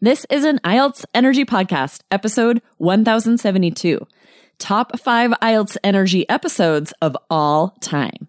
This is an IELTS Energy Podcast, episode 1072. Top five IELTS Energy episodes of all time.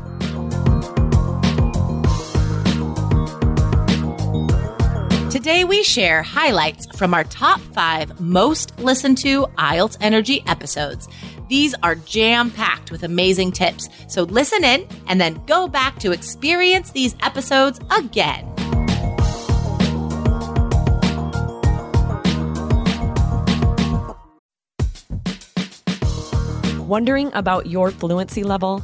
Today, we share highlights from our top five most listened to IELTS Energy episodes. These are jam packed with amazing tips. So listen in and then go back to experience these episodes again. Wondering about your fluency level?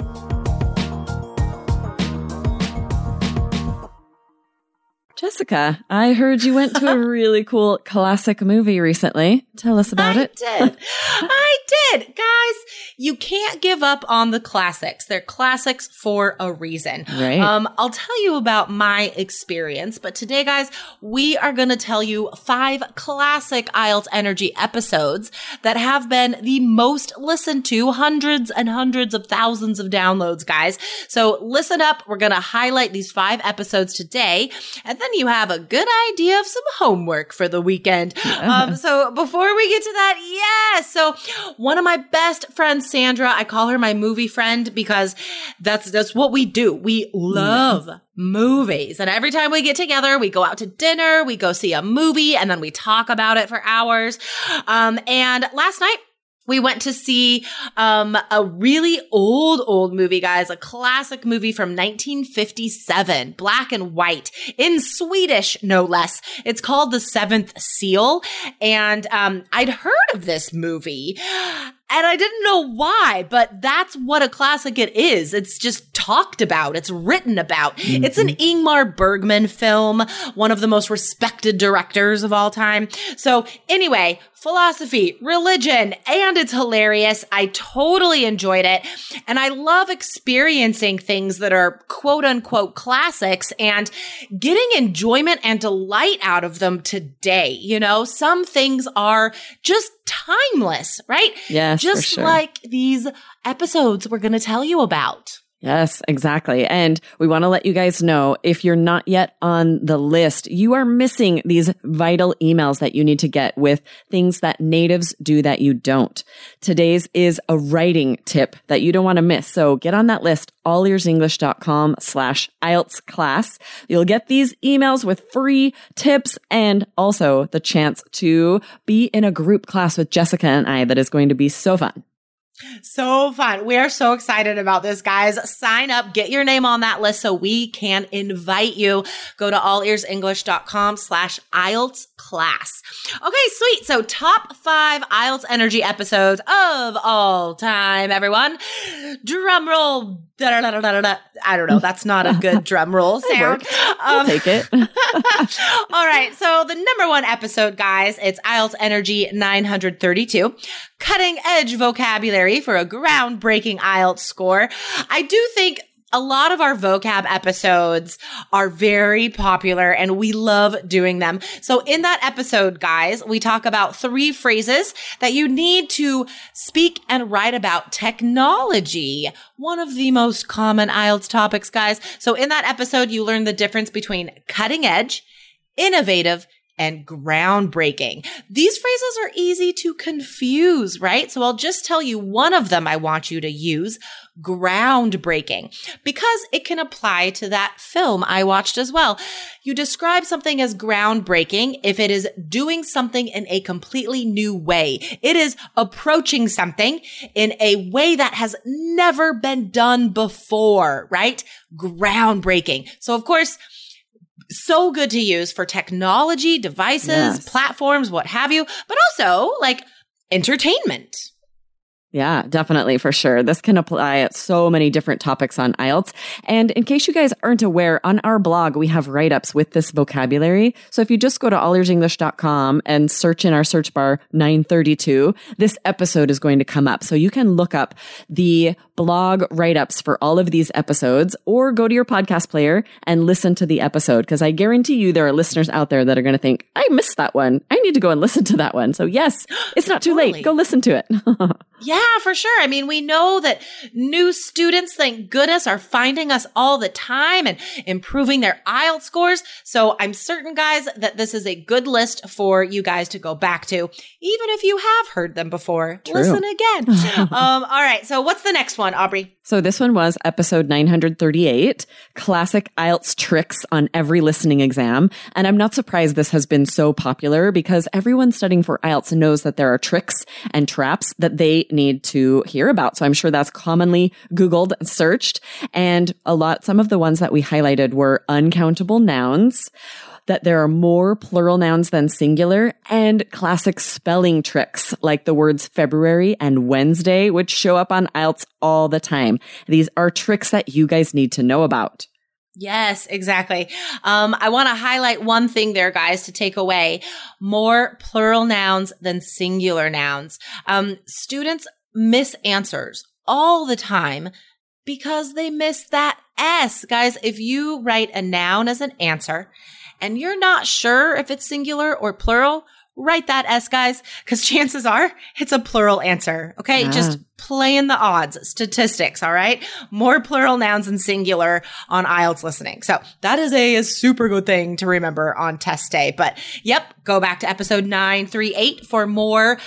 Jessica, I heard you went to a really cool classic movie recently. Tell us about I it. did. I did. Guys, you can't give up on the classics. They're classics for a reason. Right. Um, I'll tell you about my experience, but today, guys, we are going to tell you five classic IELTS Energy episodes that have been the most listened to, hundreds and hundreds of thousands of downloads, guys. So listen up. We're going to highlight these five episodes today, and then you have a good idea of some homework for the weekend. Um, so before we get to that, yes. So one of my best friends, Sandra, I call her my movie friend because that's that's what we do. We love movies. And every time we get together, we go out to dinner, we go see a movie, and then we talk about it for hours. Um, and last night we went to see um, a really old, old movie, guys, a classic movie from 1957, black and white, in Swedish, no less. It's called The Seventh Seal. And um, I'd heard of this movie. And I didn't know why, but that's what a classic it is. It's just talked about. It's written about. It's an mm-hmm. Ingmar Bergman film, one of the most respected directors of all time. So anyway, philosophy, religion, and it's hilarious. I totally enjoyed it. And I love experiencing things that are quote unquote classics and getting enjoyment and delight out of them today. You know, some things are just timeless, right? Yes, Just sure. like these episodes we're going to tell you about. Yes, exactly. And we want to let you guys know if you're not yet on the list, you are missing these vital emails that you need to get with things that natives do that you don't. Today's is a writing tip that you don't want to miss. So get on that list, allearsenglish.com slash IELTS class. You'll get these emails with free tips and also the chance to be in a group class with Jessica and I that is going to be so fun. So fun. We are so excited about this, guys. Sign up, get your name on that list so we can invite you. Go to allearsenglish.com slash IELTS class. Okay, sweet. So top five IELTS energy episodes of all time, everyone. Drum roll. Da-da-da-da-da-da. I don't know. That's not a good drum roll sound. I'll um, take it. All right. So the number one episode, guys, it's IELTS Energy 932. Cutting edge vocabulary for a groundbreaking IELTS score. I do think a lot of our vocab episodes are very popular and we love doing them. So in that episode, guys, we talk about three phrases that you need to speak and write about technology. One of the most common IELTS topics, guys. So in that episode, you learn the difference between cutting edge, innovative, and groundbreaking. These phrases are easy to confuse, right? So I'll just tell you one of them I want you to use groundbreaking because it can apply to that film I watched as well. You describe something as groundbreaking if it is doing something in a completely new way. It is approaching something in a way that has never been done before, right? Groundbreaking. So of course, so good to use for technology, devices, yes. platforms, what have you, but also like entertainment. Yeah, definitely for sure. This can apply at so many different topics on IELTS. And in case you guys aren't aware, on our blog, we have write ups with this vocabulary. So if you just go to allearsenglish.com and search in our search bar 932, this episode is going to come up. So you can look up the blog write ups for all of these episodes or go to your podcast player and listen to the episode. Cause I guarantee you there are listeners out there that are going to think, I missed that one. I need to go and listen to that one. So yes, it's not too totally. late. Go listen to it. yeah. Yeah, for sure. I mean, we know that new students, thank goodness, are finding us all the time and improving their IELTS scores. So I'm certain, guys, that this is a good list for you guys to go back to, even if you have heard them before. True. Listen again. um, all right. So what's the next one, Aubrey? So this one was episode 938, classic IELTS tricks on every listening exam. And I'm not surprised this has been so popular because everyone studying for IELTS knows that there are tricks and traps that they need to hear about. So I'm sure that's commonly Googled, searched. And a lot, some of the ones that we highlighted were uncountable nouns that there are more plural nouns than singular and classic spelling tricks like the words February and Wednesday, which show up on IELTS all the time. These are tricks that you guys need to know about. Yes, exactly. Um, I want to highlight one thing there, guys, to take away more plural nouns than singular nouns. Um, students miss answers all the time because they miss that S. Guys, if you write a noun as an answer and you're not sure if it's singular or plural, write that S, guys, because chances are it's a plural answer. Okay. Just playing the odds, statistics. All right. More plural nouns than singular on IELTS listening. So that is a, a, super good thing to remember on test day. But yep, go back to episode 938 for more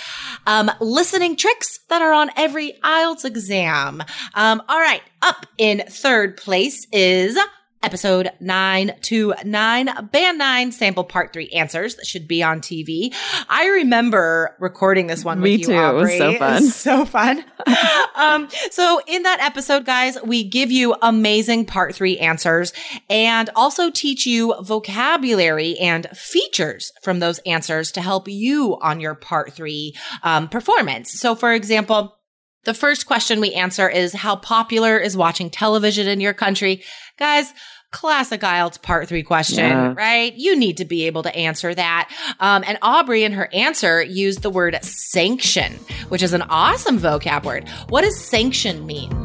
um, listening tricks that are on every IELTS exam. Um, all right. Up in third place is episode 929, Band 9, sample part 3 answers that should be on TV. I remember recording this one Me with you, too. Aubrey. It was so fun. Was so fun. um, so in that episode, guys, we give you amazing part 3 answers and also teach you vocabulary and features from those answers to help you on your part 3 um, performance. So for example, the first question we answer is how popular is watching television in your country? Guys, classic IELTS part three question, yeah. right? You need to be able to answer that. Um, and Aubrey in her answer used the word sanction, which is an awesome vocab word. What does sanction mean?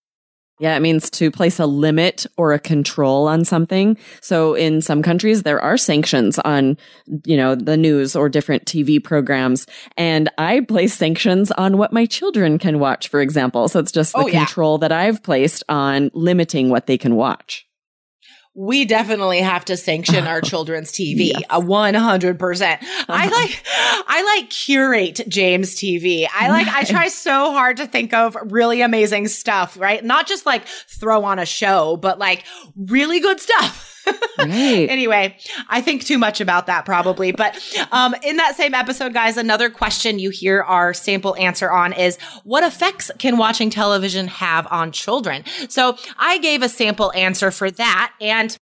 Yeah, it means to place a limit or a control on something. So in some countries, there are sanctions on, you know, the news or different TV programs. And I place sanctions on what my children can watch, for example. So it's just the oh, yeah. control that I've placed on limiting what they can watch we definitely have to sanction our children's TV a one hundred percent. I uh-huh. like, I like curate James TV. I like, I try so hard to think of really amazing stuff, right? Not just like throw on a show, but like really good stuff. Right. anyway, I think too much about that probably. But um, in that same episode, guys, another question you hear our sample answer on is what effects can watching television have on children? So I gave a sample answer for that. And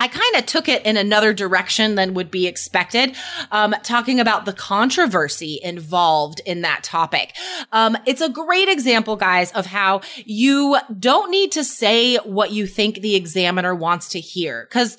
I kind of took it in another direction than would be expected, um, talking about the controversy involved in that topic. Um, it's a great example, guys, of how you don't need to say what you think the examiner wants to hear. Cause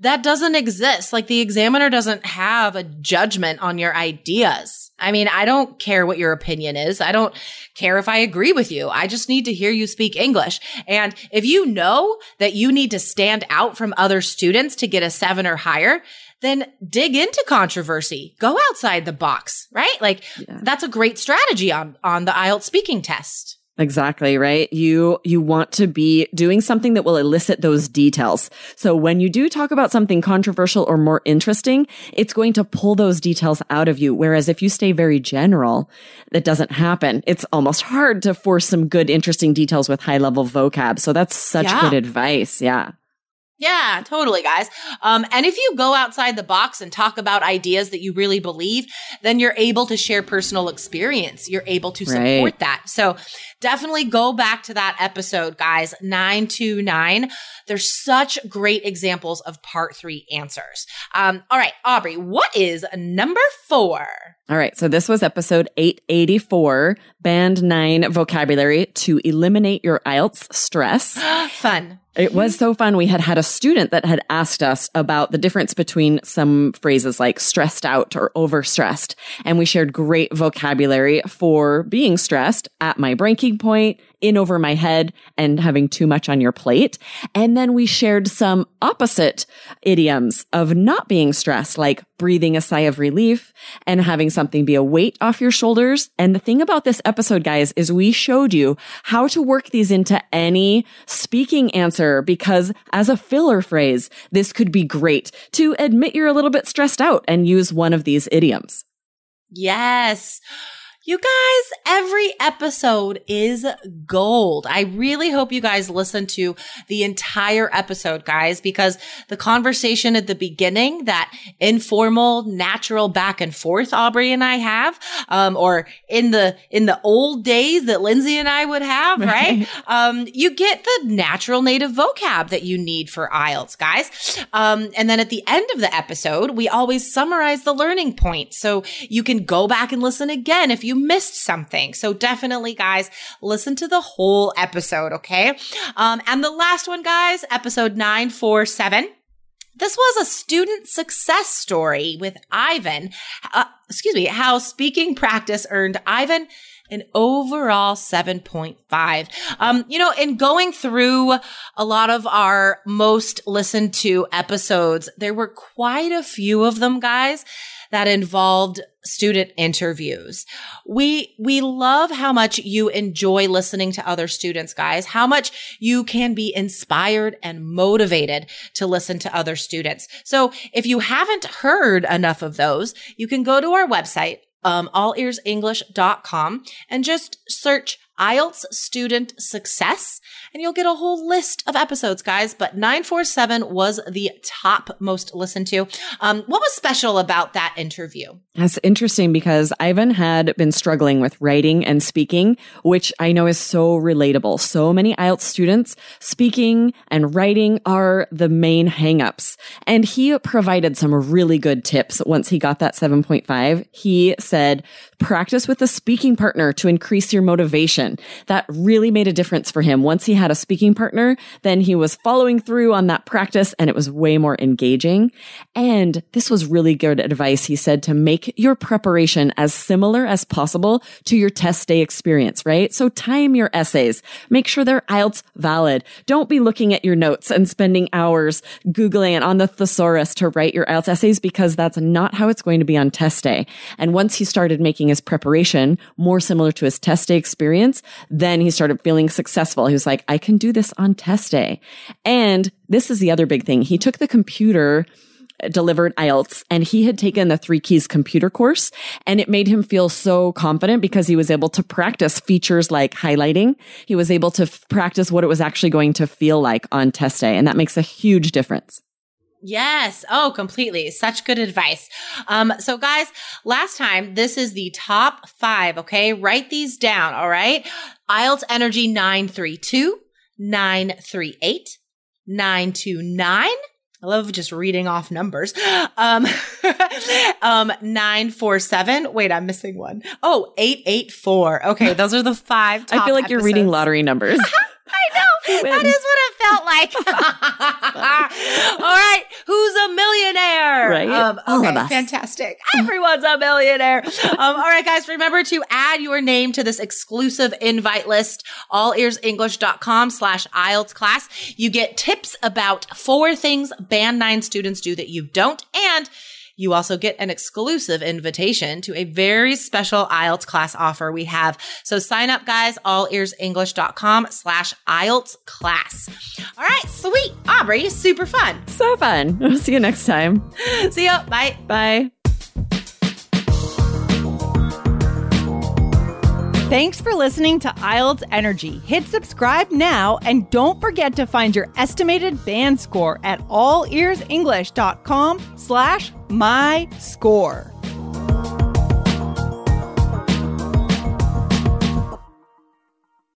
that doesn't exist. Like the examiner doesn't have a judgment on your ideas. I mean, I don't care what your opinion is. I don't care if I agree with you. I just need to hear you speak English. And if you know that you need to stand out from other students to get a seven or higher, then dig into controversy. Go outside the box, right? Like yeah. that's a great strategy on, on the IELTS speaking test. Exactly, right? You, you want to be doing something that will elicit those details. So when you do talk about something controversial or more interesting, it's going to pull those details out of you. Whereas if you stay very general, that doesn't happen. It's almost hard to force some good, interesting details with high level vocab. So that's such yeah. good advice. Yeah. Yeah, totally, guys. Um, and if you go outside the box and talk about ideas that you really believe, then you're able to share personal experience. You're able to support right. that. So definitely go back to that episode, guys. 929. There's such great examples of part three answers. Um, all right, Aubrey, what is number four? All right. So this was episode 884, band nine vocabulary to eliminate your IELTS stress. Fun. It was so fun. We had had a student that had asked us about the difference between some phrases like stressed out or overstressed. And we shared great vocabulary for being stressed at my breaking point, in over my head and having too much on your plate. And then we shared some opposite idioms of not being stressed, like breathing a sigh of relief and having something be a weight off your shoulders. And the thing about this episode, guys, is we showed you how to work these into any speaking answer because as a filler phrase, this could be great to admit you're a little bit stressed out and use one of these idioms. Yes. You guys, every episode is gold. I really hope you guys listen to the entire episode, guys, because the conversation at the beginning, that informal, natural back and forth Aubrey and I have, um, or in the, in the old days that Lindsay and I would have, right? um, you get the natural native vocab that you need for IELTS, guys. Um, and then at the end of the episode, we always summarize the learning points. So you can go back and listen again if you you missed something. So definitely, guys, listen to the whole episode, okay? Um, and the last one, guys, episode 947. This was a student success story with Ivan. Uh, excuse me, how speaking practice earned Ivan an overall 7.5. Um, you know, in going through a lot of our most listened to episodes, there were quite a few of them, guys, that involved student interviews. We, we love how much you enjoy listening to other students, guys, how much you can be inspired and motivated to listen to other students. So if you haven't heard enough of those, you can go to our website, um, allearsenglish.com and just search IELTS student success, and you'll get a whole list of episodes, guys. But 947 was the top most listened to. Um, what was special about that interview? That's interesting because Ivan had been struggling with writing and speaking, which I know is so relatable. So many IELTS students speaking and writing are the main hangups. And he provided some really good tips once he got that 7.5. He said, practice with a speaking partner to increase your motivation. That really made a difference for him. Once he had a speaking partner, then he was following through on that practice and it was way more engaging. And this was really good advice. He said to make your preparation as similar as possible to your test day experience, right? So time your essays. Make sure they're IELTS valid. Don't be looking at your notes and spending hours Googling on the thesaurus to write your IELTS essays because that's not how it's going to be on test day. And once he started making his preparation more similar to his test day experience, then he started feeling successful. He was like, I can do this on test day. And this is the other big thing. He took the computer delivered IELTS and he had taken the three keys computer course and it made him feel so confident because he was able to practice features like highlighting. He was able to f- practice what it was actually going to feel like on test day. And that makes a huge difference. Yes. Oh, completely. Such good advice. Um, so guys, last time, this is the top five. Okay. Write these down. All right. IELTS Energy 932, 938, 929. I love just reading off numbers. Um, um, 947. Wait, I'm missing one. Oh, 884. Okay. Those are the five I feel like episodes. you're reading lottery numbers. I know. That is what it felt like. All right, who's a millionaire? Right. Um, All okay, of us. fantastic. Everyone's a millionaire. Um, all right, guys, remember to add your name to this exclusive invite list, allearsenglish.com slash IELTS class. You get tips about four things Band 9 students do that you don't, and you also get an exclusive invitation to a very special IELTS class offer we have. So sign up, guys, allearsenglish.com slash IELTS class. All right, sweet. Aubrey, super fun. So fun. We'll see you next time. See ya. Bye. Bye. Thanks for listening to IELTS Energy. Hit subscribe now and don't forget to find your estimated band score at allearsenglish.com slash my score.